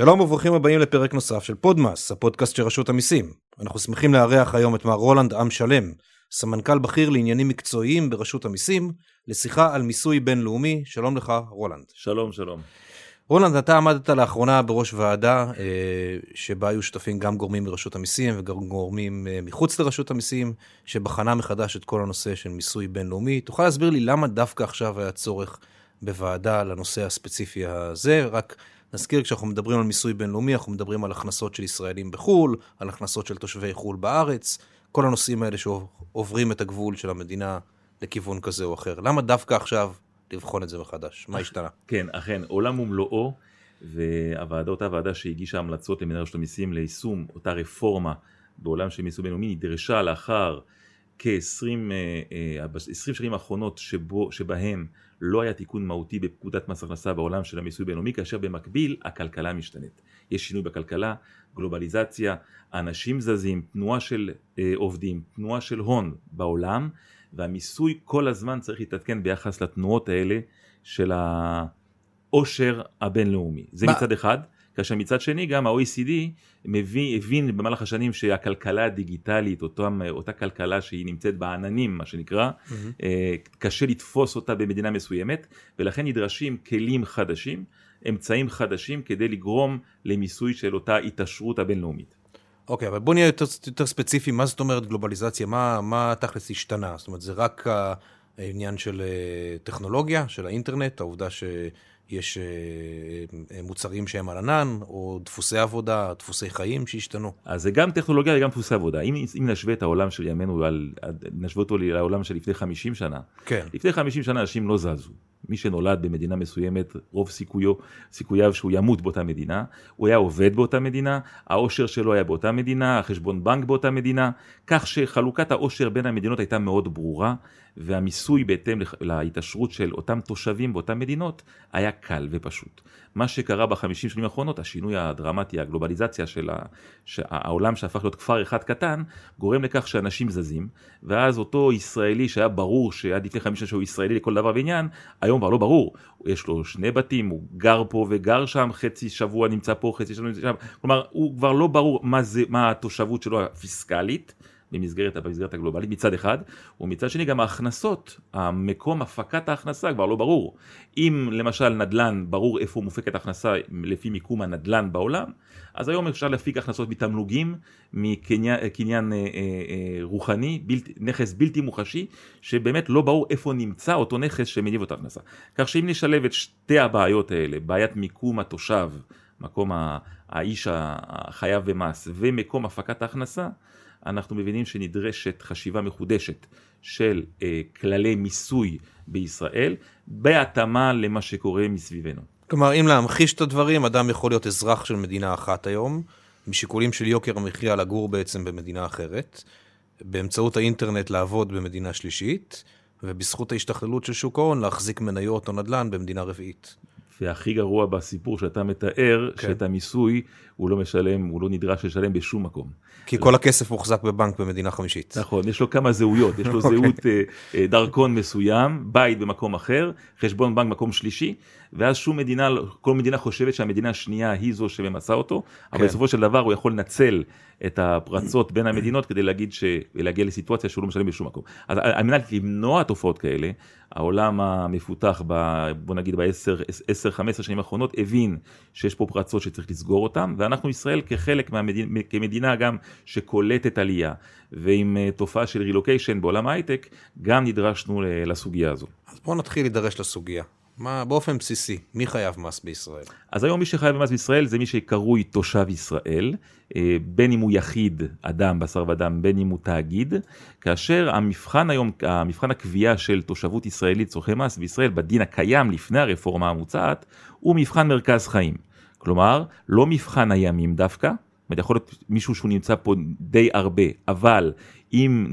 שלום וברוכים הבאים לפרק נוסף של פודמס, הפודקאסט של רשות המיסים. אנחנו שמחים לארח היום את מר רולנד עם-שלם, סמנכ"ל בכיר לעניינים מקצועיים ברשות המיסים, לשיחה על מיסוי בינלאומי. שלום לך, רולנד. שלום, שלום. רולנד, אתה עמדת לאחרונה בראש ועדה אה, שבה היו שותפים גם גורמים מרשות המיסים וגם גורמים אה, מחוץ לרשות המיסים, שבחנה מחדש את כל הנושא של מיסוי בינלאומי. תוכל להסביר לי למה דווקא עכשיו היה צורך בוועדה לנושא הספציפי הזה? רק נזכיר, כשאנחנו מדברים על מיסוי בינלאומי, אנחנו מדברים על הכנסות של ישראלים בחו"ל, על הכנסות של תושבי חו"ל בארץ, כל הנושאים האלה שעוברים את הגבול של המדינה לכיוון כזה או אחר. למה דווקא עכשיו לבחון את זה מחדש? מה השתנה? כן, אכן, עולם ומלואו, והוועדה, אותה ועדה שהגישה המלצות למנהל רשות המיסים ליישום אותה רפורמה בעולם של מיסוי בינלאומי, נדרשה לאחר כ-20 אה, אה, שנים האחרונות שבו, שבהם לא היה תיקון מהותי בפקודת מס הכנסה בעולם של המיסוי בינלאומי, כאשר במקביל הכלכלה משתנית. יש שינוי בכלכלה, גלובליזציה, אנשים זזים, תנועה של אה, עובדים, תנועה של הון בעולם, והמיסוי כל הזמן צריך להתעדכן ביחס לתנועות האלה של העושר הבינלאומי. זה מה? מצד אחד. כאשר מצד שני גם ה-OECD מבין, הבין במהלך השנים שהכלכלה הדיגיטלית, אותם, אותה כלכלה שהיא נמצאת בעננים מה שנקרא, mm-hmm. קשה לתפוס אותה במדינה מסוימת ולכן נדרשים כלים חדשים, אמצעים חדשים כדי לגרום למיסוי של אותה התעשרות הבינלאומית. אוקיי, okay, אבל בוא נהיה יותר, יותר ספציפי, מה זאת אומרת גלובליזציה? מה, מה תכלס השתנה? זאת אומרת, זה רק העניין של אה, טכנולוגיה, של האינטרנט, העובדה ש... יש אה, אה, מוצרים שהם על ענן, או דפוסי עבודה, דפוסי חיים שהשתנו. אז זה גם טכנולוגיה וגם דפוסי עבודה. אם, אם נשווה את העולם של ימינו, על, נשווה אותו לעולם של לפני 50 שנה, כן. לפני 50 שנה אנשים לא זזו. מי שנולד במדינה מסוימת, רוב סיכויו, סיכוייו שהוא ימות באותה מדינה, הוא היה עובד באותה מדינה, העושר שלו היה באותה מדינה, החשבון בנק באותה מדינה, כך שחלוקת העושר בין המדינות הייתה מאוד ברורה, והמיסוי בהתאם להתעשרות של אותם תושבים באותן מדינות היה קל ופשוט. מה שקרה בחמישים שנים האחרונות, השינוי הדרמטי, הגלובליזציה של העולם שהפך להיות כפר אחד קטן, גורם לכך שאנשים זזים, ואז אותו ישראלי שהיה ברור שעד לפני חמישים שנה שהוא ישראלי לכל דבר ועניין, היום כבר לא ברור, יש לו שני בתים, הוא גר פה וגר שם, חצי שבוע נמצא פה, חצי שבוע נמצא שם, כלומר הוא כבר לא ברור מה, זה, מה התושבות שלו הפיסקלית. במסגרת, במסגרת הגלובלית מצד אחד, ומצד שני גם ההכנסות, המקום הפקת ההכנסה כבר לא ברור. אם למשל נדל"ן, ברור איפה מופקת ההכנסה לפי מיקום הנדל"ן בעולם, אז היום אפשר להפיק הכנסות מתמלוגים, מקניין אה, אה, אה, רוחני, בלת, נכס בלתי מוחשי, שבאמת לא ברור איפה נמצא אותו נכס שמניב אותה הכנסה. כך שאם נשלב את שתי הבעיות האלה, בעיית מיקום התושב, מקום האיש החייב במס ומקום הפקת ההכנסה, אנחנו מבינים שנדרשת חשיבה מחודשת של אה, כללי מיסוי בישראל, בהתאמה למה שקורה מסביבנו. כלומר, אם להמחיש את הדברים, אדם יכול להיות אזרח של מדינה אחת היום, משיקולים של יוקר המחיה לגור בעצם במדינה אחרת, באמצעות האינטרנט לעבוד במדינה שלישית, ובזכות ההשתכללות של שוק ההון להחזיק מניות או נדל"ן במדינה רביעית. והכי גרוע בסיפור שאתה מתאר, כן. שאת המיסוי הוא לא משלם, הוא לא נדרש לשלם בשום מקום. כי כל הכסף מוחזק בבנק במדינה חמישית. נכון, יש לו כמה זהויות, יש לו אוקיי. זהות אה, דרכון מסוים, בית במקום אחר, חשבון בנק מקום שלישי, ואז שום מדינה, כל מדינה חושבת שהמדינה השנייה היא זו שממצה אותו, אבל כן. בסופו של דבר הוא יכול לנצל את הפרצות בין המדינות כדי להגיד ש... להגיע לסיטואציה שהוא לא משלם בשום מקום. אז על מנת למנוע תופעות כאלה, העולם המפותח, ב, בוא נגיד ב-10-15 שנים האחרונות, הבין שיש פה פרצות שצריך לסגור אותן, ואנחנו ישראל כחלק מהמדינה, כמדינה גם שקולטת עלייה, ועם אה, תופעה של רילוקיישן בעולם ההייטק, גם נדרשנו לסוגיה הזו. אז בואו נתחיל להידרש לסוגיה. מה, באופן בסיסי, מי חייב מס בישראל? אז היום מי שחייב מס בישראל זה מי שקרוי תושב ישראל, אה, בין אם הוא יחיד, אדם, בשר ודם, בין אם הוא תאגיד, כאשר המבחן היום, המבחן הקביעה של תושבות ישראלית צורכי מס בישראל בדין הקיים לפני הרפורמה המוצעת, הוא מבחן מרכז חיים. כלומר, לא מבחן הימים דווקא, אומרת, יכול להיות מישהו שהוא נמצא פה די הרבה, אבל אם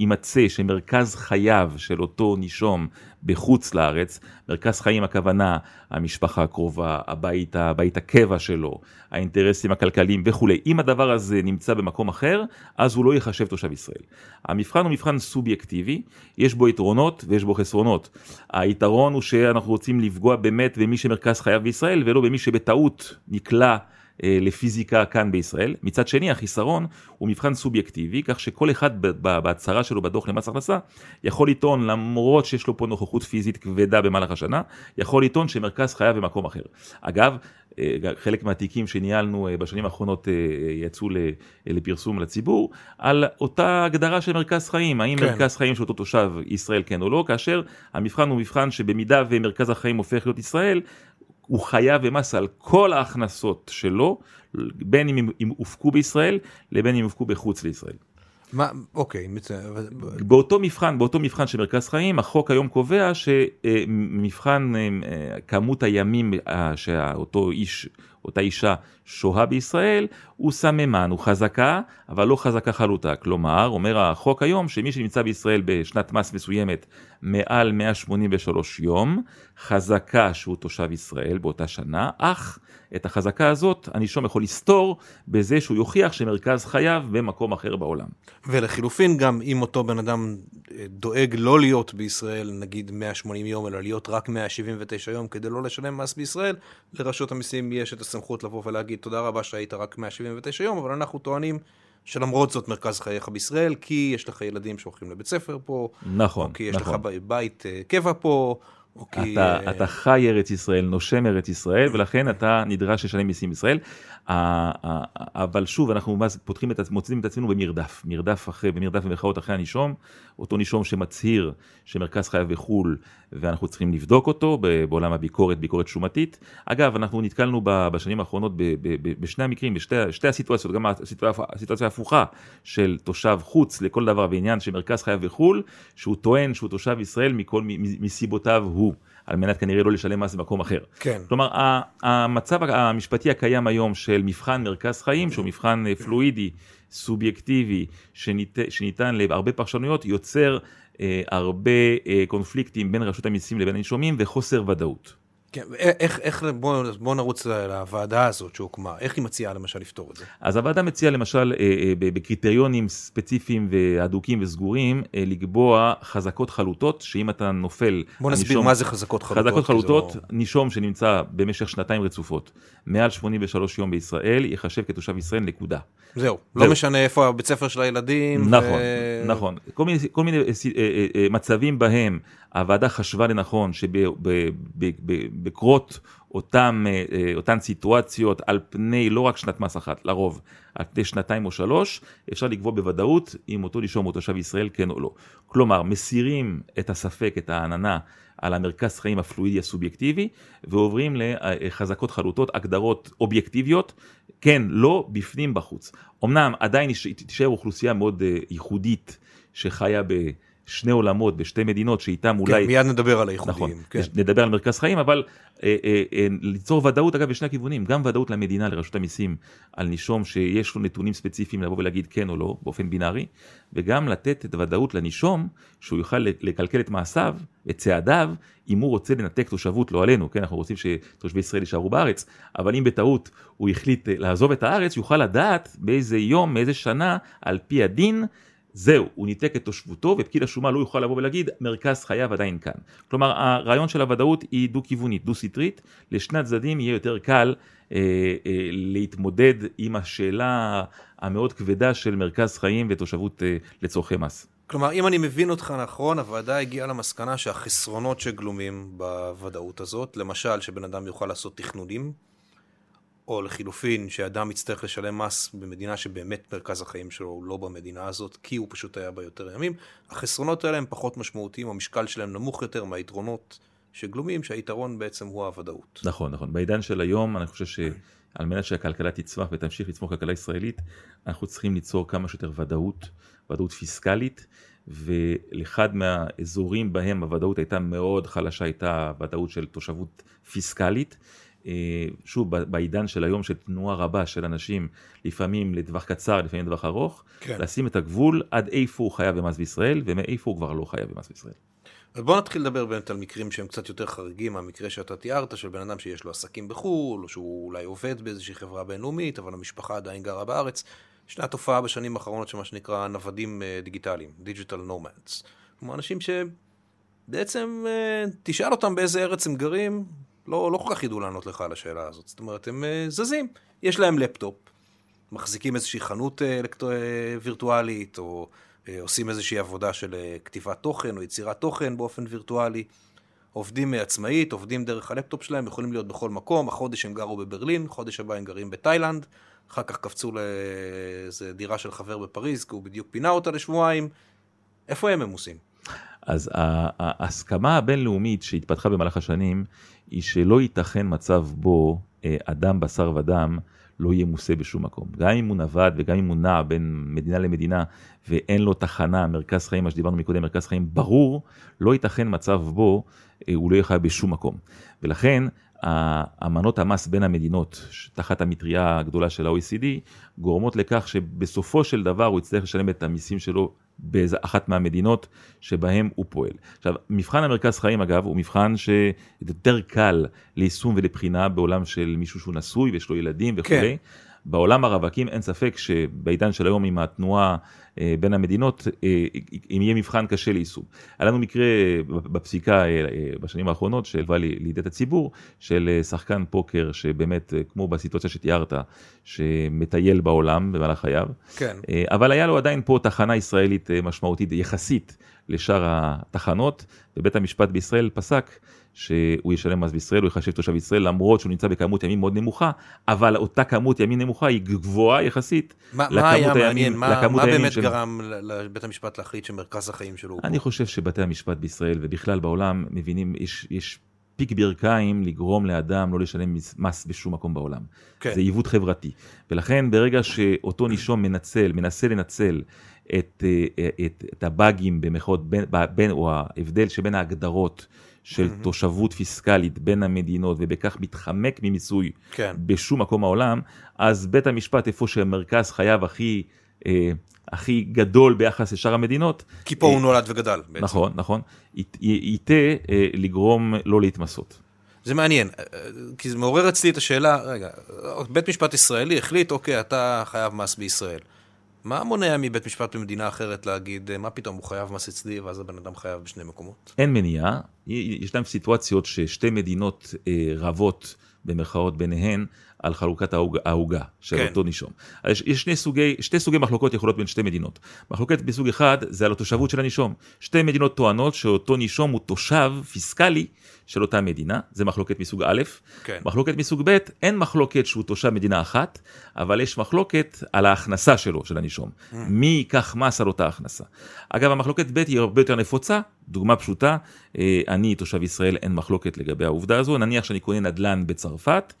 יימצא שמרכז חייו של אותו נישום בחוץ לארץ, מרכז חיים הכוונה המשפחה הקרובה, הבית, הבית הקבע שלו, האינטרסים הכלכליים וכולי, אם הדבר הזה נמצא במקום אחר, אז הוא לא ייחשב תושב ישראל. המבחן הוא מבחן סובייקטיבי, יש בו יתרונות ויש בו חסרונות. היתרון הוא שאנחנו רוצים לפגוע באמת במי שמרכז חייו בישראל ולא במי שבטעות נקלע לפיזיקה כאן בישראל. מצד שני, החיסרון הוא מבחן סובייקטיבי, כך שכל אחד בהצהרה שלו בדוח למס הכנסה יכול לטעון, למרות שיש לו פה נוכחות פיזית כבדה במהלך השנה, יכול לטעון שמרכז חייו במקום אחר. אגב, אה, חלק מהתיקים שניהלנו אה, בשנים האחרונות יצאו לפרסום לציבור, על אותה הגדרה של מרכז חיים, האם כן. מרכז חיים של אותו תושב ישראל כן או לא, כאשר המבחן הוא מבחן שבמידה ומרכז החיים הופך להיות ישראל, הוא חייב במס על כל ההכנסות שלו, בין אם הם הופקו בישראל לבין אם הופקו בחוץ לישראל. מה, אוקיי, מצוין. באותו מבחן, באותו מבחן של מרכז חיים, החוק היום קובע שמבחן אה, אה, כמות הימים אה, שאותו איש אותה אישה שוהה בישראל, הוא סממן, הוא חזקה, אבל לא חזקה חלוטה. כלומר, אומר החוק היום שמי שנמצא בישראל בשנת מס מסוימת מעל 183 יום, חזקה שהוא תושב ישראל באותה שנה, אך את החזקה הזאת הנישום יכול לסתור בזה שהוא יוכיח שמרכז חייו במקום אחר בעולם. ולחילופין גם אם אותו בן אדם אה, דואג לא להיות בישראל נגיד 180 יום אלא להיות רק 179 יום כדי לא לשלם מס בישראל, לרשות המיסים יש את הסמכות לבוא ולהגיד תודה רבה שהיית רק 179 יום אבל אנחנו טוענים שלמרות זאת מרכז חייך בישראל כי יש לך ילדים שהולכים לבית ספר פה, נכון, או כי יש נכון. לך בית אה, קבע פה. אוקיי. אתה, אתה חי ארץ ישראל, נושם ארץ ישראל, ולכן אתה נדרש לשלם מיסים ישראל. אבל שוב, אנחנו פותחים את, מוצאים את עצמנו במרדף, מרדף אחרי, במרדף במרכאות אחרי הנישום, אותו נישום שמצהיר שמרכז חייו בחו"ל, ואנחנו צריכים לבדוק אותו בעולם הביקורת, ביקורת שומתית. אגב, אנחנו נתקלנו בשנים האחרונות בשני המקרים, בשתי הסיטואציות, גם הסיטואציה ההפוכה של תושב חוץ לכל דבר ועניין שמרכז חייו בחו"ל, שהוא טוען שהוא תושב ישראל מכל, מסיבותיו הוא. על מנת כנראה לא לשלם מס במקום אחר. כן. כלומר, המצב המשפטי הקיים היום של מבחן מרכז חיים, שהוא מבחן אה, פלואידי, סובייקטיבי, שניתן, שניתן להרבה פרשנויות, יוצר אה, הרבה אה, קונפליקטים בין רשות המיסים לבין הנישומים וחוסר ודאות. כן, איך, איך, בוא, בוא נרוץ לוועדה הזאת שהוקמה, איך היא מציעה למשל לפתור את זה? אז הוועדה מציעה למשל אה, אה, בקריטריונים ספציפיים והדוקים וסגורים, אה, לקבוע חזקות חלוטות, שאם אתה נופל... בוא נסביר הנישום, מה זה חזקות חלוטות. חזקות חלוטות, לא... נישום שנמצא במשך שנתיים רצופות, מעל 83 יום בישראל, ייחשב כתושב ישראל נקודה. זהו, לא זהו. לא משנה איפה הבית ספר של הילדים. נכון, ו... נכון. כל מיני, כל מיני מצבים בהם הוועדה חשבה לנכון שבקרות אותם, אה, אה, אותן סיטואציות על פני לא רק שנת מס אחת, לרוב, על פני שנתיים או שלוש, אפשר לקבוע בוודאות אם אותו נישום הוא תושב ישראל כן או לא. כלומר, מסירים את הספק, את העננה, על המרכז חיים הפלואידי הסובייקטיבי, ועוברים לחזקות חלוטות, הגדרות אובייקטיביות, כן, לא, בפנים, בחוץ. אמנם עדיין תישאר אוכלוסייה מאוד אה, ייחודית שחיה ב... שני עולמות בשתי מדינות שאיתם כן, אולי... כן, מיד נדבר על הייחודיים. נכון, כן. נדבר על מרכז חיים, אבל אה, אה, אה, ליצור ודאות, אגב, בשני הכיוונים, גם ודאות למדינה, לרשות המיסים, על נישום שיש לו נתונים ספציפיים לבוא ולהגיד כן או לא, באופן בינארי, וגם לתת את הוודאות לנישום, שהוא יוכל לקלקל את מעשיו, את צעדיו, אם הוא רוצה לנתק תושבות, לא עלינו, כן, אנחנו רוצים שתושבי ישראל יישארו בארץ, אבל אם בטעות הוא החליט לעזוב את הארץ, יוכל לדעת באיזה יום, מאיזה שנה, על פי הדין, זהו, הוא ניתק את תושבותו ופקיד השומה לא יוכל לבוא ולהגיד מרכז חייו עדיין כאן. כלומר הרעיון של הוודאות היא דו-כיוונית, דו-סטרית, לשני הצדדים יהיה יותר קל אה, אה, להתמודד עם השאלה המאוד כבדה של מרכז חיים ותושבות אה, לצורכי מס. כלומר, אם אני מבין אותך נכון, הוועדה הגיעה למסקנה שהחסרונות שגלומים בוודאות הזאת, למשל שבן אדם יוכל לעשות תכנונים, או לחילופין, שאדם יצטרך לשלם מס במדינה שבאמת מרכז החיים שלו הוא לא במדינה הזאת, כי הוא פשוט היה בה יותר ימים, החסרונות האלה הם פחות משמעותיים, המשקל שלהם נמוך יותר מהיתרונות שגלומים, שהיתרון בעצם הוא הוודאות. נכון, נכון. בעידן של היום, אני חושב שעל מנת שהכלכלה תצמח ותמשיך לצמוח כלכלה ישראלית, אנחנו צריכים ליצור כמה שיותר ודאות, ודאות פיסקלית. ולאחד מהאזורים בהם הוודאות הייתה מאוד חלשה הייתה ודאות של תושבות פיסקלית. שוב, בעידן של היום של תנועה רבה של אנשים, לפעמים לטווח קצר, לפעמים לטווח ארוך, כן. לשים את הגבול עד איפה הוא חייב במס בישראל ומאיפה הוא כבר לא חייב במס בישראל. אז בוא נתחיל לדבר באמת על מקרים שהם קצת יותר חריגים מהמקרה שאתה תיארת, של בן אדם שיש לו עסקים בחו"ל, או שהוא אולי עובד באיזושהי חברה בינלאומית, אבל המשפחה עדיין גרה בארץ. ישנה תופעה בשנים האחרונות של מה שנקרא נוודים אה, דיגיטליים, דיגיטל נומדס. כמו אנשים שבעצם אה, תשאל אותם באיזה ארץ הם גרים, לא, לא כל כך ידעו לענות לך על השאלה הזאת. זאת אומרת, הם אה, זזים, יש להם לפטופ, מחזיקים איזושהי חנות וירטואלית, או עושים איזושהי עבודה של כתיבת תוכן או יצירת תוכן באופן וירטואלי. עובדים עצמאית, עובדים דרך הלפטופ שלהם, יכולים להיות בכל מקום, החודש הם גרו בברלין, חודש הבא הם גרים בתאילנד, אחר כך קפצו לאיזה דירה של חבר בפריז, כי הוא בדיוק פינה אותה לשבועיים. איפה הם ממוסים? אז ההסכמה הבינלאומית שהתפתחה במהלך השנים, היא שלא ייתכן מצב בו אה, אדם בשר ודם לא ימוסה בשום מקום. גם אם הוא נווד וגם אם הוא נע בין מדינה למדינה ואין לו תחנה, מרכז חיים, מה שדיברנו מקודם, מרכז חיים ברור, לא ייתכן מצב בו אה, הוא לא יהיה חייב בשום מקום. ולכן אמנות המס בין המדינות, תחת המטריה הגדולה של ה-OECD, גורמות לכך שבסופו של דבר הוא יצטרך לשלם את המיסים שלו באחת מהמדינות שבהם הוא פועל. עכשיו, מבחן המרכז חיים אגב הוא מבחן שיותר קל ליישום ולבחינה בעולם של מישהו שהוא נשוי ויש לו ילדים וכולי. כן. בעולם הרווקים אין ספק שבעידן של היום עם התנועה אה, בין המדינות, אה, אם יהיה מבחן קשה ליישום. היה לנו מקרה בפסיקה אה, בשנים האחרונות שהלווה לידיעת הציבור, של שחקן פוקר שבאמת, כמו בסיטואציה שתיארת, שמטייל בעולם במהלך חייו, כן. אבל היה לו עדיין פה תחנה ישראלית משמעותית יחסית לשאר התחנות, ובית המשפט בישראל פסק שהוא ישלם מס בישראל, הוא יחשב תושב ישראל, למרות שהוא נמצא בכמות ימים מאוד נמוכה, אבל אותה כמות ימים נמוכה היא גבוהה יחסית מה, לכמות מה היה הימים, מעניין? מה, מה באמת של... גרם לבית המשפט להחליט שמרכז החיים שלו הוא אני חושב שבתי המשפט בישראל ובכלל בעולם מבינים, יש, יש פיק ברכיים לגרום לאדם לא לשלם מס בשום מקום בעולם. כן. זה עיוות חברתי. ולכן ברגע שאותו נישום מנצל, מנסה לנצל את, אה, את, את הבאגים במחאות, בין, בין, או ההבדל שבין ההגדרות של mm-hmm. תושבות פיסקלית בין המדינות ובכך מתחמק ממיסוי כן. בשום מקום העולם, אז בית המשפט איפה שהמרכז חייו הכי, אה, הכי גדול ביחס לשאר המדינות. כי פה אה, הוא נולד וגדל בעצם. נכון, נכון, ייטה אה, לגרום לא להתמסות. זה מעניין, אה, אה, כי זה מעורר אצלי את השאלה, רגע, בית משפט ישראלי החליט, אוקיי, אתה חייב מס בישראל. מה מונע מבית משפט במדינה אחרת להגיד, מה פתאום, הוא חייב מס אצלי, ואז הבן אדם חייב בשני מקומות? אין מניעה, יש להם סיטואציות ששתי מדינות אה, רבות, במרכאות ביניהן, על חלוקת העוגה של כן. אותו נישום. יש, יש שני סוגי, שתי סוגי מחלוקות יכולות בין שתי מדינות. מחלוקת מסוג אחד זה על התושבות של הנישום. שתי מדינות טוענות שאותו נישום הוא תושב פיסקלי של אותה מדינה, זה מחלוקת מסוג א', כן. מחלוקת מסוג ב', אין מחלוקת שהוא תושב מדינה אחת, אבל יש מחלוקת על ההכנסה שלו, של הנישום. Mm. מי ייקח מס על אותה הכנסה. אגב, המחלוקת ב' היא הרבה יותר נפוצה, דוגמה פשוטה, אה, אני תושב ישראל, אין מחלוקת לגבי העובדה הזו, נניח שאני קונה נדל"ן בצרפת,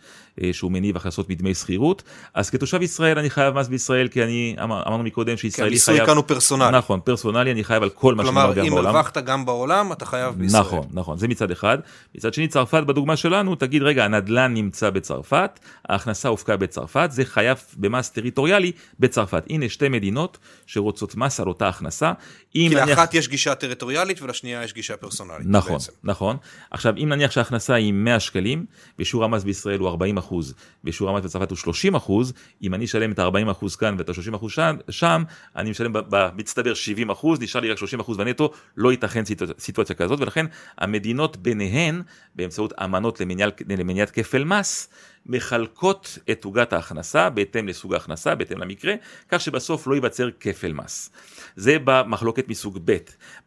אה, שהוא מניב הכנסות מדמי שכירות, אז כתושב ישראל אני חייב מס בישראל, כי אני, אמר, אמרנו מקודם שישראלי חייב... כי המיסוי כאן הוא פרסונלי. נכון, פרסונלי, אני חייב על כל מה שאני מרוויח בעולם. כלומר, אם הרווחת גם בעולם, אתה חייב בישראל. נכון, נכון, זה מצד אחד. מצד שני, צרפת בדוגמה שלנו, תגיד, רגע, הנדל"ן נמצא בצרפת, ההכנסה הופקה בצרפת, זה חייב במס טריטוריאלי בצרפת. הנה שתי מדינות שרוצות מס על אותה הכנסה. כי לאחת יש גישה טריטוריאלית ולשנייה יש גישה פרסונלית. נכון, בעצם. נכון. עכשיו, אם נניח שההכנסה היא 100 שקלים, ושיעור המס בישראל הוא 40 אחוז, ושיעור המס בצרפת הוא 30 אחוז, אם אני אשלם את ה-40 אחוז כאן ואת ה-30 אחוז שם, שם, אני משלם במצטבר 70 אחוז, נשאר לי רק 30 אחוז בנטו, לא ייתכן סיטואציה כזאת, ולכן המדינות ביניהן, באמצעות אמנות למניעת כפל מס, מחלקות את עוגת ההכנסה בהתאם לסוג ההכנסה, בהתאם למקרה, כך שבסוף לא ייווצר כפל מס. זה במחלוקת מסוג ב'.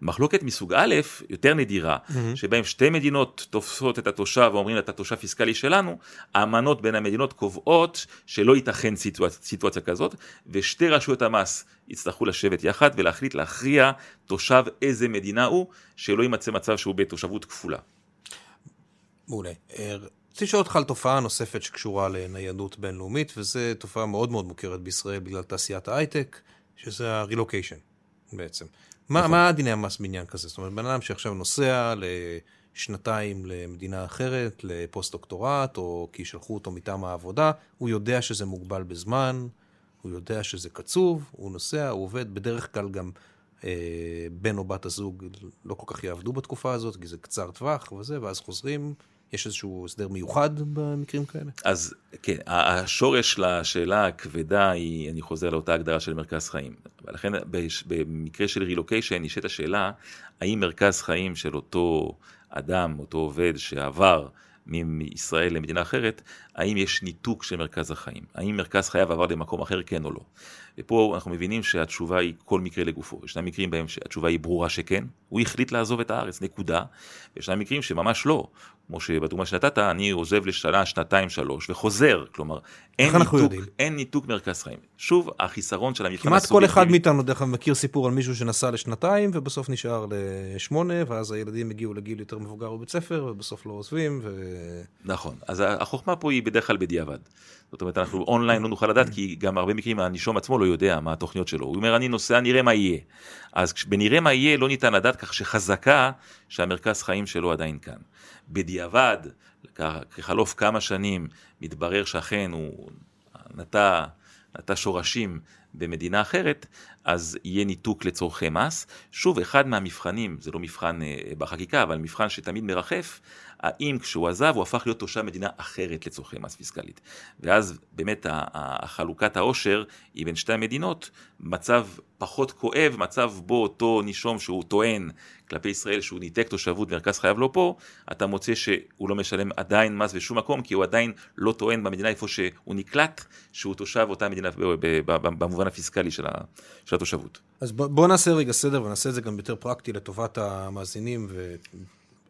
מחלוקת מסוג א', יותר נדירה, mm-hmm. שבהם שתי מדינות תופסות את התושב ואומרים אתה תושב פיסקלי שלנו, האמנות בין המדינות קובעות שלא ייתכן סיטואציה, סיטואציה כזאת, ושתי רשויות המס יצטרכו לשבת יחד ולהחליט להכריע תושב איזה מדינה הוא, שלא יימצא מצב שהוא בתושבות כפולה. מעולה. רציתי לשאול אותך על תופעה נוספת שקשורה לניידות בינלאומית, וזו תופעה מאוד מאוד מוכרת בישראל בגלל תעשיית ההייטק, שזה ה-relocation בעצם. מה, נכון. מה דיני המס בעניין כזה? זאת אומרת, בן אדם שעכשיו נוסע שנתיים למדינה אחרת, לפוסט-דוקטורט, או כי שלחו אותו מטעם העבודה, הוא יודע שזה מוגבל בזמן, הוא יודע שזה קצוב, הוא נוסע, הוא עובד, בדרך כלל גם אה, בן או בת הזוג לא כל כך יעבדו בתקופה הזאת, כי זה קצר טווח וזה, ואז חוזרים. יש איזשהו הסדר מיוחד במקרים כאלה? אז כן, השורש לשאלה הכבדה היא, אני חוזר לאותה הגדרה של מרכז חיים. ולכן במקרה של רילוקיישן נשאלת השאלה, האם מרכז חיים של אותו אדם, אותו עובד שעבר מישראל למדינה אחרת, האם יש ניתוק של מרכז החיים? האם מרכז חייו עבר למקום אחר, כן או לא? ופה אנחנו מבינים שהתשובה היא כל מקרה לגופו. ישנם מקרים בהם שהתשובה היא ברורה שכן, הוא החליט לעזוב את הארץ, נקודה. וישנם מקרים שממש לא, כמו שבדוגמה שנתת, אני עוזב לשנה, שנתיים, שלוש, וחוזר. כלומר, אין ניתוק, אין ניתוק מרכז חיים. שוב, החיסרון של המבחן כמעט כל אחד מאיתנו, דרך אגב, מכיר סיפור על מישהו שנסע לשנתיים, ובסוף נשאר לשמונה, ואז הילדים הגיעו לגיל יותר מבוגר בבית ספר, ובסוף לא עוזבים. ו... נכון, אז החוכמה פה היא בדרך כלל בדיעבד. זאת אומרת, אנחנו אונליין לא נוכל לדעת, כי גם הרבה מקרים הנישום עצמו לא יודע מה התוכניות שלו. הוא אומר, אני נוסע, נראה מה יהיה. אז בנראה מה יהיה לא ניתן לדעת, כך שחזקה שהמרכז חיים שלו עדיין כאן. בדיעבד, כחלוף כמה שנים, מתברר שאכן הוא נטע, נטע שורשים במדינה אחרת, אז יהיה ניתוק לצורכי מס. שוב, אחד מהמבחנים, זה לא מבחן אה, בחקיקה, אבל מבחן שתמיד מרחף, האם כשהוא עזב הוא הפך להיות תושב מדינה אחרת לצורכי מס פיסקלית. ואז באמת החלוקת העושר היא בין שתי המדינות, מצב פחות כואב, מצב בו אותו נישום שהוא טוען כלפי ישראל שהוא ניתק תושבות ומרכז חייו לא פה, אתה מוצא שהוא לא משלם עדיין מס בשום מקום, כי הוא עדיין לא טוען במדינה איפה שהוא נקלט, שהוא תושב אותה מדינה במובן הפיסקלי של, התושבות. אז בוא נעשה רגע סדר ונעשה את זה גם יותר פרקטי לטובת המאזינים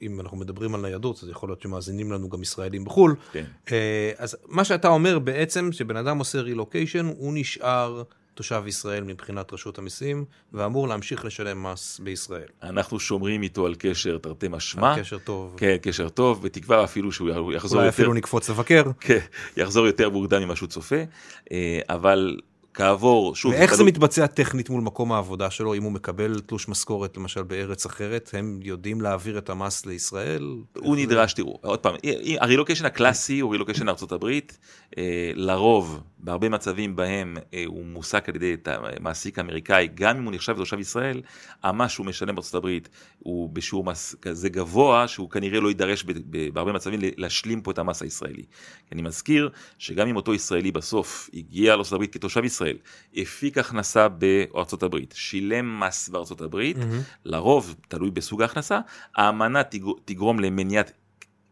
אם אנחנו מדברים על ניידות, אז יכול להיות שמאזינים לנו גם ישראלים בחו"ל. כן. אה, אז מה שאתה אומר בעצם, שבן אדם עושה רילוקיישן, הוא נשאר תושב ישראל מבחינת רשות המיסים, ואמור להמשיך לשלם מס בישראל. אנחנו שומרים איתו על קשר תרתי משמע. על קשר טוב. כן, קשר טוב, בתקווה אפילו שהוא יחזור אולי יותר... אולי אפילו נקפוץ לבקר. כן, יחזור יותר מוקדם ממה שהוא צופה, אה, אבל כעבור, שוב... ואיך זה, זה מתבצע טכנית מול מקום העבודה שלו, אם הוא מקבל תלוש משכורת למשל בארץ אחרת, הם יודעים להעביר את המס לישראל? הוא נדרש, תראו, עוד פעם, הרילוקיישן הקלאסי הוא רילוקיישן לארצות הברית, אה, לרוב, בהרבה מצבים בהם אה, הוא מועסק על ידי מעסיק אמריקאי, גם אם הוא נחשב לתושב ישראל, המס שהוא משלם בארצות הברית הוא בשיעור מס כזה גבוה, שהוא כנראה לא יידרש בהרבה מצבים להשלים פה את המס הישראלי. אני מזכיר שגם אם אותו ישראלי בסוף הגיע לארצות הברית כתושב ישראל, ישראל, הפיק הכנסה בארצות הברית, שילם מס בארצות הברית, mm-hmm. לרוב, תלוי בסוג ההכנסה, האמנה תגרום למניעת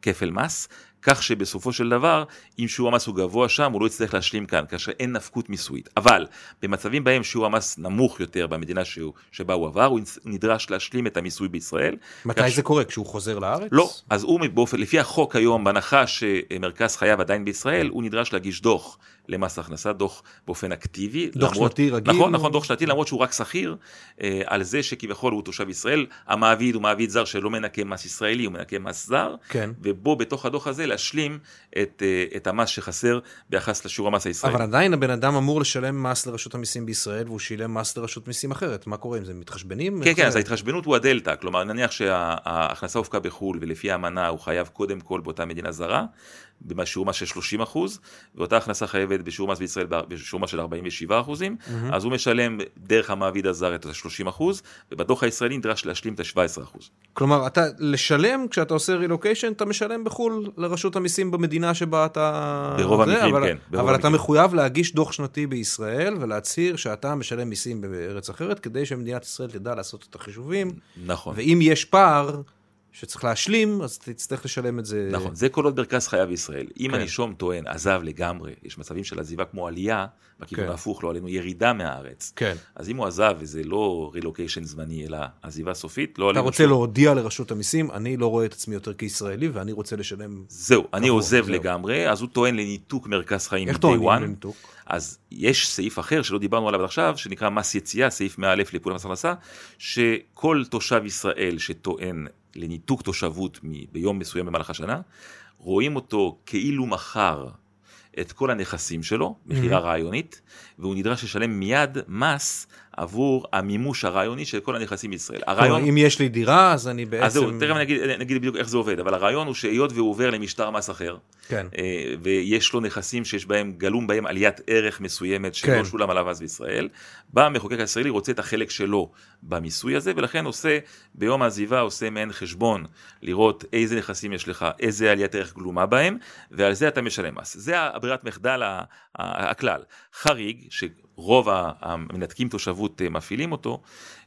כפל מס, כך שבסופו של דבר, אם שיעור המס הוא גבוה שם, הוא לא יצטרך להשלים כאן, כאשר אין נפקות מיסויית. אבל במצבים בהם שיעור המס נמוך יותר במדינה שהוא, שבה הוא עבר, הוא נדרש להשלים את המיסוי בישראל. מתי זה ש... קורה? כשהוא חוזר לארץ? לא, אז הוא באופן, לפי החוק היום, בהנחה שמרכז חייו עדיין בישראל, הוא נדרש להגיש דוח למס הכנסה, דוח באופן אקטיבי. דוח למרות, שנתי רגיל? נכון, נכון, דוח שנתי, למרות שהוא רק שכיר, אה, על זה שכביכול הוא תושב ישראל, המעביד הוא מעביד זר שלא מנקה מס ישראלי, הוא מנקה מס זר, כן. ובו בתוך הדוח הזה להשלים את, אה, את המס שחסר ביחס לשיעור המס הישראלי. אבל עדיין הבן אדם אמור לשלם מס לרשות המיסים בישראל, והוא שילם מס לרשות מיסים אחרת, מה קורה עם זה? מתחשבנים? כן, כן, אז ההתחשבנות הוא הדלתא, כלומר נניח שההכנסה הופקה בחו"ל ולפי האמנה הוא חייב קודם כל באותה מדינה זרה, בשיעור מס של 30 אחוז, ואותה הכנסה חייבת בשיעור מס בישראל בשיעור מס של 47 אחוזים, mm-hmm. אז הוא משלם דרך המעביד הזר את ה-30 אחוז, ובדוח הישראלי נדרש להשלים את ה-17 אחוז. כלומר, אתה לשלם, כשאתה עושה רילוקיישן, אתה משלם בחו"ל לרשות המיסים במדינה שבה אתה... ברוב המקרים, אבל, כן. ברוב אבל המקרים. אתה מחויב להגיש דוח שנתי בישראל ולהצהיר שאתה משלם מיסים בארץ אחרת, כדי שמדינת ישראל תדע לעשות את החישובים. נכון. ואם יש פער... שצריך להשלים, אז תצטרך לשלם את זה. נכון, זה כל עוד מרכז חייו בישראל. אם כן. הנישום טוען, עזב לגמרי, יש מצבים של עזיבה כמו עלייה, בכיוון כן. ההפוך, לא עלינו ירידה מהארץ. כן. אז אם הוא עזב, וזה לא רילוקיישן זמני, אלא עזיבה סופית, לא עלינו אתה רוצה שום... להודיע לרשות המיסים, אני לא רואה את עצמי יותר כישראלי, ואני רוצה לשלם... זהו, אני עוזב זהו. לגמרי, אז הוא טוען לניתוק מרכז חיים איך טוענים לניתוק? אז יש סעיף אחר שלא דיברנו עליו עד עכשיו, שנקרא מס יציאה, סעיף 100א לפעולת מס הכנסה, שכל תושב ישראל שטוען לניתוק תושבות ביום מסוים במהלך השנה, רואים אותו כאילו מכר את כל הנכסים שלו, מכירה mm-hmm. רעיונית, והוא נדרש לשלם מיד מס עבור המימוש הרעיוני של כל הנכסים בישראל. הרעיון, אם יש לי דירה, אז אני בעצם... אז זהו, תכף נגיד, נגיד בדיוק איך זה עובד, אבל הרעיון הוא שהיות והוא עובר למשטר מס אחר, כן. אה, ויש לו נכסים שיש בהם, גלום בהם עליית ערך מסוימת שלא כן. שולם עליו אז בישראל, בא המחוקק הישראלי רוצה את החלק שלו במיסוי הזה, ולכן עושה, ביום העזיבה עושה מעין חשבון, לראות איזה נכסים יש לך, איזה עליית ערך גלומה בהם, ועל זה אתה משלם מס. זה הברירת מחדל הכלל. חריג, שרוב ה- המנתקים תושבות אה, מפעילים אותו,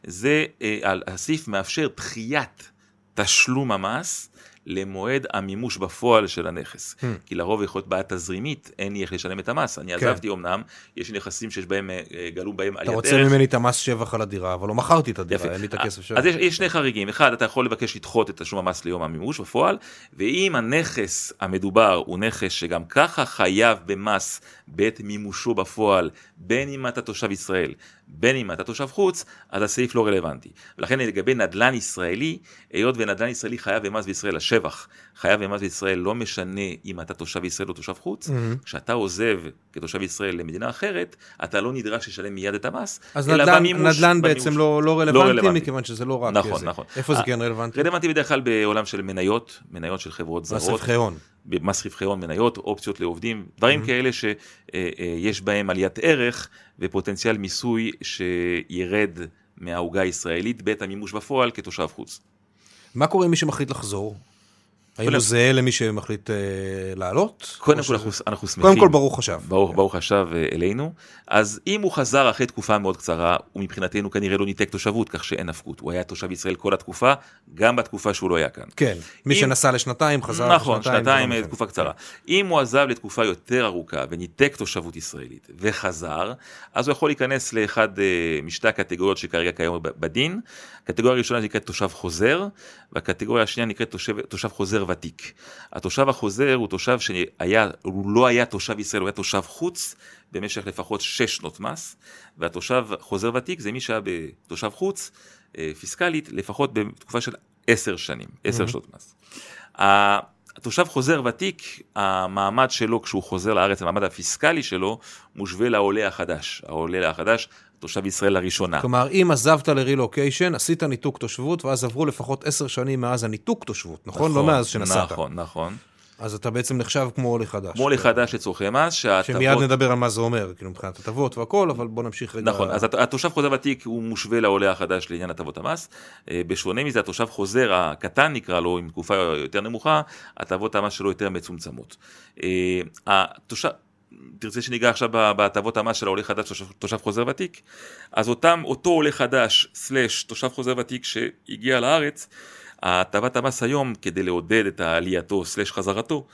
זה אה, הסעיף מאפשר דחיית תשלום המס למועד המימוש בפועל של הנכס. Hmm. כי לרוב יכול להיות בעיה תזרימית, אין לי איך לשלם את המס. אני כן. עזבתי אמנם, יש נכסים שיש בהם, אה, אה, גלום בהם אתה עליית רוצה ערך. ממני את המס שבח על הדירה, אבל לא מכרתי את הדירה, יפה. אין לי את הכסף שלו. אז יש, יש שני חריגים, אחד אתה יכול לבקש לדחות את תשלום המס ליום המימוש בפועל, ואם הנכס המדובר הוא נכס שגם ככה חייב במס בעת מימושו בפועל, בין אם אתה תושב ישראל, בין אם אתה תושב חוץ, אז הסעיף לא רלוונטי. ולכן לגבי נדל"ן ישראלי, היות ונדל"ן ישראלי חייב במס בישראל, השבח חייב במס בישראל, לא משנה אם אתה תושב ישראל או תושב חוץ, מהמם. כשאתה עוזב כתושב ישראל למדינה אחרת, אתה לא נדרש לשלם מיד את המס, אז אלא נדל"ן- במימוש- נדל"ן בעצם במימוש. לא לא רלוונטי, רלוונטי. מכיוון שזה לא רק נכון, זה. נכון. איפה זה אה, כן רלוונטי? רלוונטי בדרך כלל בעולם של מניות, מניות של חברות מס זרות, רווחי הון. מס רווחי הון מניות, אופציות לעובדים, דברים כאלה שיש בהם עליית ערך ופוטנציאל מיסוי שירד מהעוגה הישראלית בעת המימוש בפועל כתושב חוץ. מה קורה עם מי שמחליט לחזור? האם הוא זהה למי שמחליט אה, לעלות? קודם כל שזה- אנחנו, שמחים. קודם כל ברוך השב. ברוך, ברוך השב אה, אלינו. אז אם הוא חזר אחרי תקופה מאוד קצרה, הוא מבחינתנו כנראה לא ניתק תושבות, כך שאין נפקות. הוא היה תושב ישראל כל התקופה, גם בתקופה שהוא לא היה כאן. כן, מי אם- שנסע לשנתיים, חזר נכון, לשנתיים. שנתיים, זה לא. תקופה קצרה. אם הוא עזב לתקופה יותר ארוכה וניתק תושבות ישראלית וחזר, אז הוא יכול להיכנס לאחד אה, משתי הקטגוריות שכרגע קיימות בדין. הקטגוריה הראשונה נקראת תושב חוזר, והקטגוריה השנייה נקראת תושב, תושב חוזר ותיק. התושב החוזר הוא תושב שהיה, הוא לא היה תושב ישראל, הוא היה תושב חוץ במשך לפחות שש שנות מס, והתושב חוזר ותיק זה מי שהיה בתושב חוץ, אה, פיסקלית, לפחות בתקופה של עשר שנים, עשר Mhm. שנות מס. התושב חוזר ותיק, המעמד שלו כשהוא חוזר לארץ, המעמד הפיסקלי שלו, מושווה לעולה החדש. העולה החדש, תושב ישראל לראשונה. כלומר, אם עזבת לרילוקיישן, עשית ניתוק תושבות, ואז עברו לפחות עשר שנים מאז הניתוק תושבות, נכון? לא מאז שנסעת. נכון, נכון. אז אתה בעצם נחשב כמו עולה חדש. כמו עולה חדש לצורכי מס, שההטבות... שמיד נדבר על מה זה אומר, כאילו מבחינת הטבות והכל, אבל בוא נמשיך רגע. נכון, אז הת- התושב חוזר ותיק הוא מושווה לעולה החדש לעניין הטבות המס. אה, בשונה מזה, התושב חוזר הקטן נקרא לו, עם תקופה יותר נמוכה, הטבות המס שלו יותר מצומצמות. אה, התושב... תרצה שניגע עכשיו בהטבות המס של העולה חדש, תושב, תושב חוזר ותיק, אז אותם, אותו עולה חדש, סלאש, תושב חוזר ותיק שהגיע לארץ, הטבת המס היום, כדי לעודד את עלייתו, סלאש חזרתו,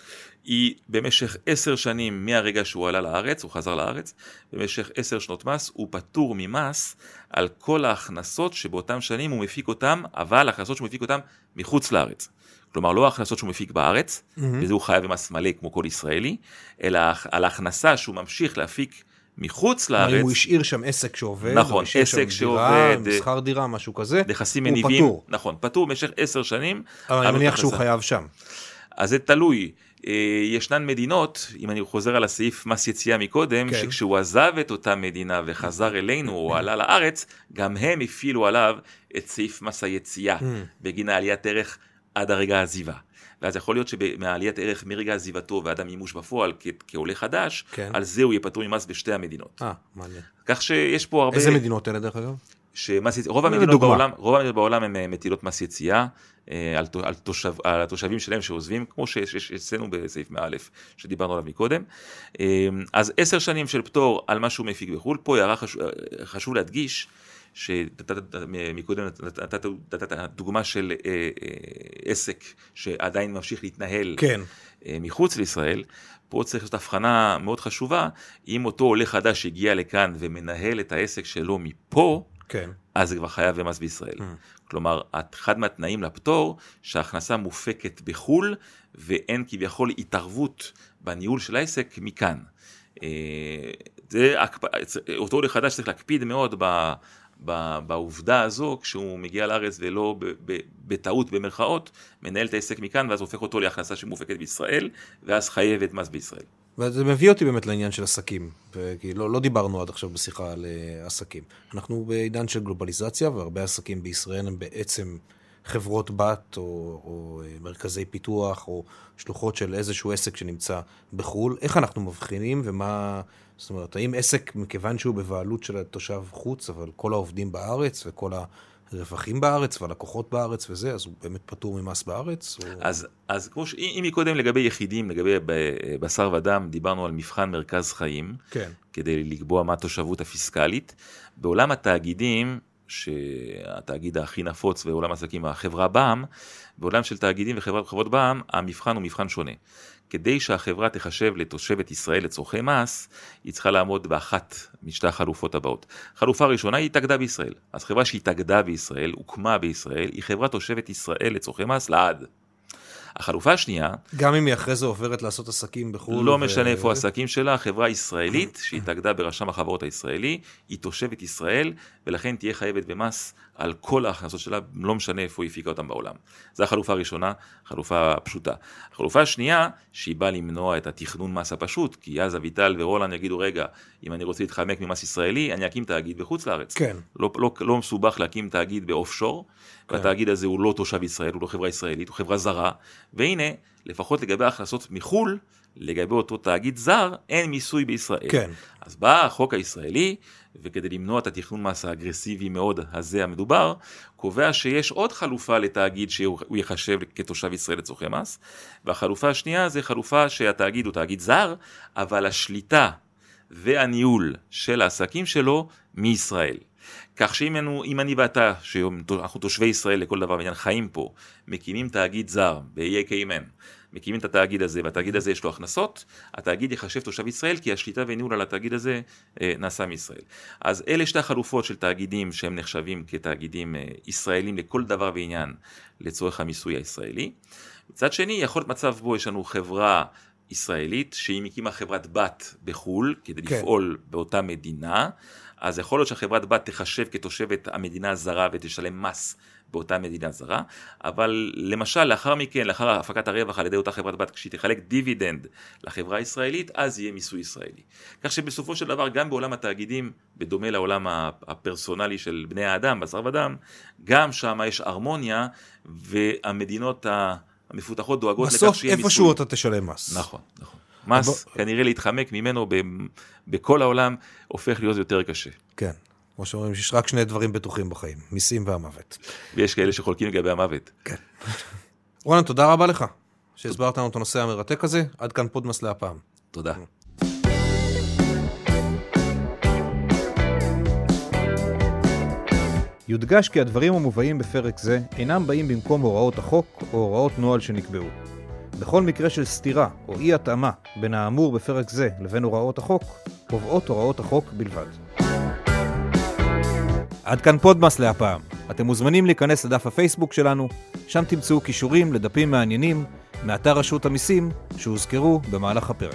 היא במשך עשר שנים מהרגע שהוא עלה לארץ, הוא חזר לארץ, במשך עשר שנות מס, הוא פטור ממס על כל ההכנסות שבאותם שנים הוא מפיק אותם, אבל ההכנסות שהוא מפיק אותם מחוץ לארץ. כלומר, לא ההכנסות שהוא מפיק בארץ, מהמם. וזה הוא חייב במס מלא כמו כל ישראלי, אלא על ההכנסה שהוא ממשיך להפיק מחוץ לארץ, הוא השאיר שם עסק שעובד, נכון, או השאיר שם עסק דירה, שעובד, מסחר דירה, משהו כזה, נכסים הוא מניבים, פטור. נכון, פטור במשך עשר שנים. אבל אני מניח שהוא. חייב שם. אז זה תלוי. אה, ישנן מדינות, אם אני חוזר על הסעיף מס יציאה מקודם, כן. שכשהוא עזב את אותה מדינה וחזר אלינו או עלה לארץ, גם הם הפעילו עליו את סעיף מס היציאה. בגין העליית ערך עד הרגע העזיבה. ואז יכול להיות שמעליית ערך מרגע עזיבתו ועד המימוש בפועל כ- כעולה חדש, כן. על זה הוא יהיה פטור ממס בשתי המדינות. אה, מעניין. כך שיש פה הרבה... איזה מדינות אלה דרך אגב? שמס רוב המדינות. בעולם, רוב המדינות בעולם הן אה, מטילות מס יציאה אה, על, על, תושב, על התושבים שלהם שעוזבים, כמו שיש שיש אצלנו בסעיף מא' שדיברנו עליו מקודם. אה, אז עשר שנים של פטור על מה שהוא מפיק בחו"ל, פה הערה חשוב, אה, חשוב להדגיש, שנתת מקודם נתת נתת דוגמה של אה, אה, עסק שעדיין ממשיך להתנהל כן. אה, מחוץ לישראל, פה צריך לעשות הבחנה מאוד חשובה, אם אותו עולה חדש הגיע לכאן ומנהל את העסק שלו מפה, כן. אז זה כבר חייב במס בישראל. Mm. כלומר, אחד מהתנאים לפטור, שההכנסה מופקת בחו"ל, ואין כביכול התערבות בניהול של העסק מכאן. אה, זה, אותו עולה חדש צריך להקפיד מאוד ב... בעובדה הזו, כשהוא מגיע לארץ ולא בטעות במרכאות, מנהל את העסק מכאן, ואז הופך אותו להכנסה שמופקת בישראל, ואז חייבת מס בישראל. וזה מביא אותי באמת לעניין של עסקים, כי לא, לא דיברנו עד עכשיו בשיחה על uh, עסקים. אנחנו בעידן של גלובליזציה, והרבה עסקים בישראל הם בעצם חברות בת, או, או uh, מרכזי פיתוח, או שלוחות של איזשהו עסק שנמצא בחו"ל. איך אנחנו מבחינים ומה... זאת אומרת, האם עסק, מכיוון שהוא בבעלות של התושב חוץ, אבל כל העובדים בארץ וכל ה... רווחים בארץ והלקוחות בארץ וזה, אז הוא באמת פטור ממס בארץ? או... אז, אז כמו שאם מקודם לגבי יחידים, לגבי בשר ודם, דיברנו על מבחן מרכז חיים, כן. כדי לקבוע מה התושבות הפיסקלית. בעולם התאגידים, שהתאגיד הכי נפוץ בעולם העסקים, החברה בע"מ, בעולם של תאגידים וחברות בע"מ, המבחן הוא מבחן שונה. כדי שהחברה תחשב לתושבת ישראל לצורכי מס, היא צריכה לעמוד באחת משתי החלופות הבאות. חלופה ראשונה היא התאגדה בישראל. אז חברה שהתאגדה בישראל, הוקמה בישראל, היא חברה תושבת ישראל לצורכי מס לעד. החלופה השנייה... גם אם היא אחרי זה עוברת לעשות עסקים בחו"ל. לא ו... משנה איפה העסקים שלה, חברה ישראלית שהתאגדה ברשם החברות הישראלי, היא תושבת ישראל, ולכן תהיה חייבת במס על כל ההכנסות שלה, לא משנה איפה היא הפיקה אותם בעולם. זו החלופה הראשונה, חלופה פשוטה. החלופה השנייה, שהיא באה למנוע את התכנון מס הפשוט, כי אז אביטל ורולנד יגידו, רגע, אם אני רוצה להתחמק ממס ישראלי, אני אקים תאגיד בחוץ לארץ. כן. לא, לא, לא מסובך להקים תאגיד באוף שור. והתאגיד הזה הוא לא תושב ישראל, הוא לא חברה ישראלית, הוא חברה זרה, והנה, לפחות לגבי ההכנסות מחו"ל, לגבי אותו תאגיד זר, אין מיסוי בישראל. כן. אז בא החוק הישראלי, וכדי למנוע את התכנון מס האגרסיבי מאוד הזה המדובר, קובע שיש עוד חלופה לתאגיד שהוא ייחשב כתושב ישראל לצורכי מס, והחלופה השנייה זה חלופה שהתאגיד הוא תאגיד זר, אבל השליטה והניהול של העסקים שלו מישראל. כך שאם אנו, אני ואתה, שאנחנו תושבי ישראל לכל דבר ועניין, חיים פה, מקימים תאגיד זר באיי קיימן, מקימים את התאגיד הזה, והתאגיד הזה יש לו הכנסות, התאגיד יחשב תושב ישראל, כי השליטה וניהול על התאגיד הזה אה, נעשה מישראל. אז אלה שתי החלופות של תאגידים שהם נחשבים כתאגידים אה, ישראלים לכל דבר ועניין לצורך המיסוי הישראלי. מצד שני, יכול להיות מצב בו יש לנו חברה ישראלית, שהיא מקימה חברת בת בחו"ל, כדי כן. לפעול באותה מדינה, אז יכול להיות שהחברת בת תחשב כתושבת המדינה הזרה ותשלם מס באותה מדינה זרה, אבל למשל לאחר מכן, לאחר הפקת הרווח על ידי אותה חברת בת, כשהיא תחלק דיבידנד לחברה הישראלית, אז יהיה מיסוי ישראלי. כך שבסופו של דבר גם בעולם התאגידים, בדומה לעולם הפרסונלי של בני האדם, בשר ודם, גם שם יש הרמוניה, והמדינות המפותחות דואגות לכך שיהיה מיסוי. בסוף איפשהו אתה תשלם מס. נכון, נכון. מס, כנראה להתחמק ממנו בכל העולם, הופך להיות יותר קשה. כן. כמו שאומרים, יש רק שני דברים בטוחים בחיים, מיסים והמוות. ויש כאלה שחולקים לגבי המוות. כן. רונן, תודה רבה לך, שהסברת לנו את הנושא המרתק הזה. עד כאן פודמאס להפעם. תודה. יודגש כי הדברים המובאים בפרק זה אינם באים במקום הוראות החוק או הוראות נוהל שנקבעו. בכל מקרה של סתירה או אי התאמה בין האמור בפרק זה לבין הוראות החוק, קובעות הוראות החוק בלבד. עד כאן פודמאס להפעם. אתם מוזמנים להיכנס לדף הפייסבוק שלנו, שם תמצאו קישורים לדפים מעניינים מאתר רשות המיסים שהוזכרו במהלך הפרק.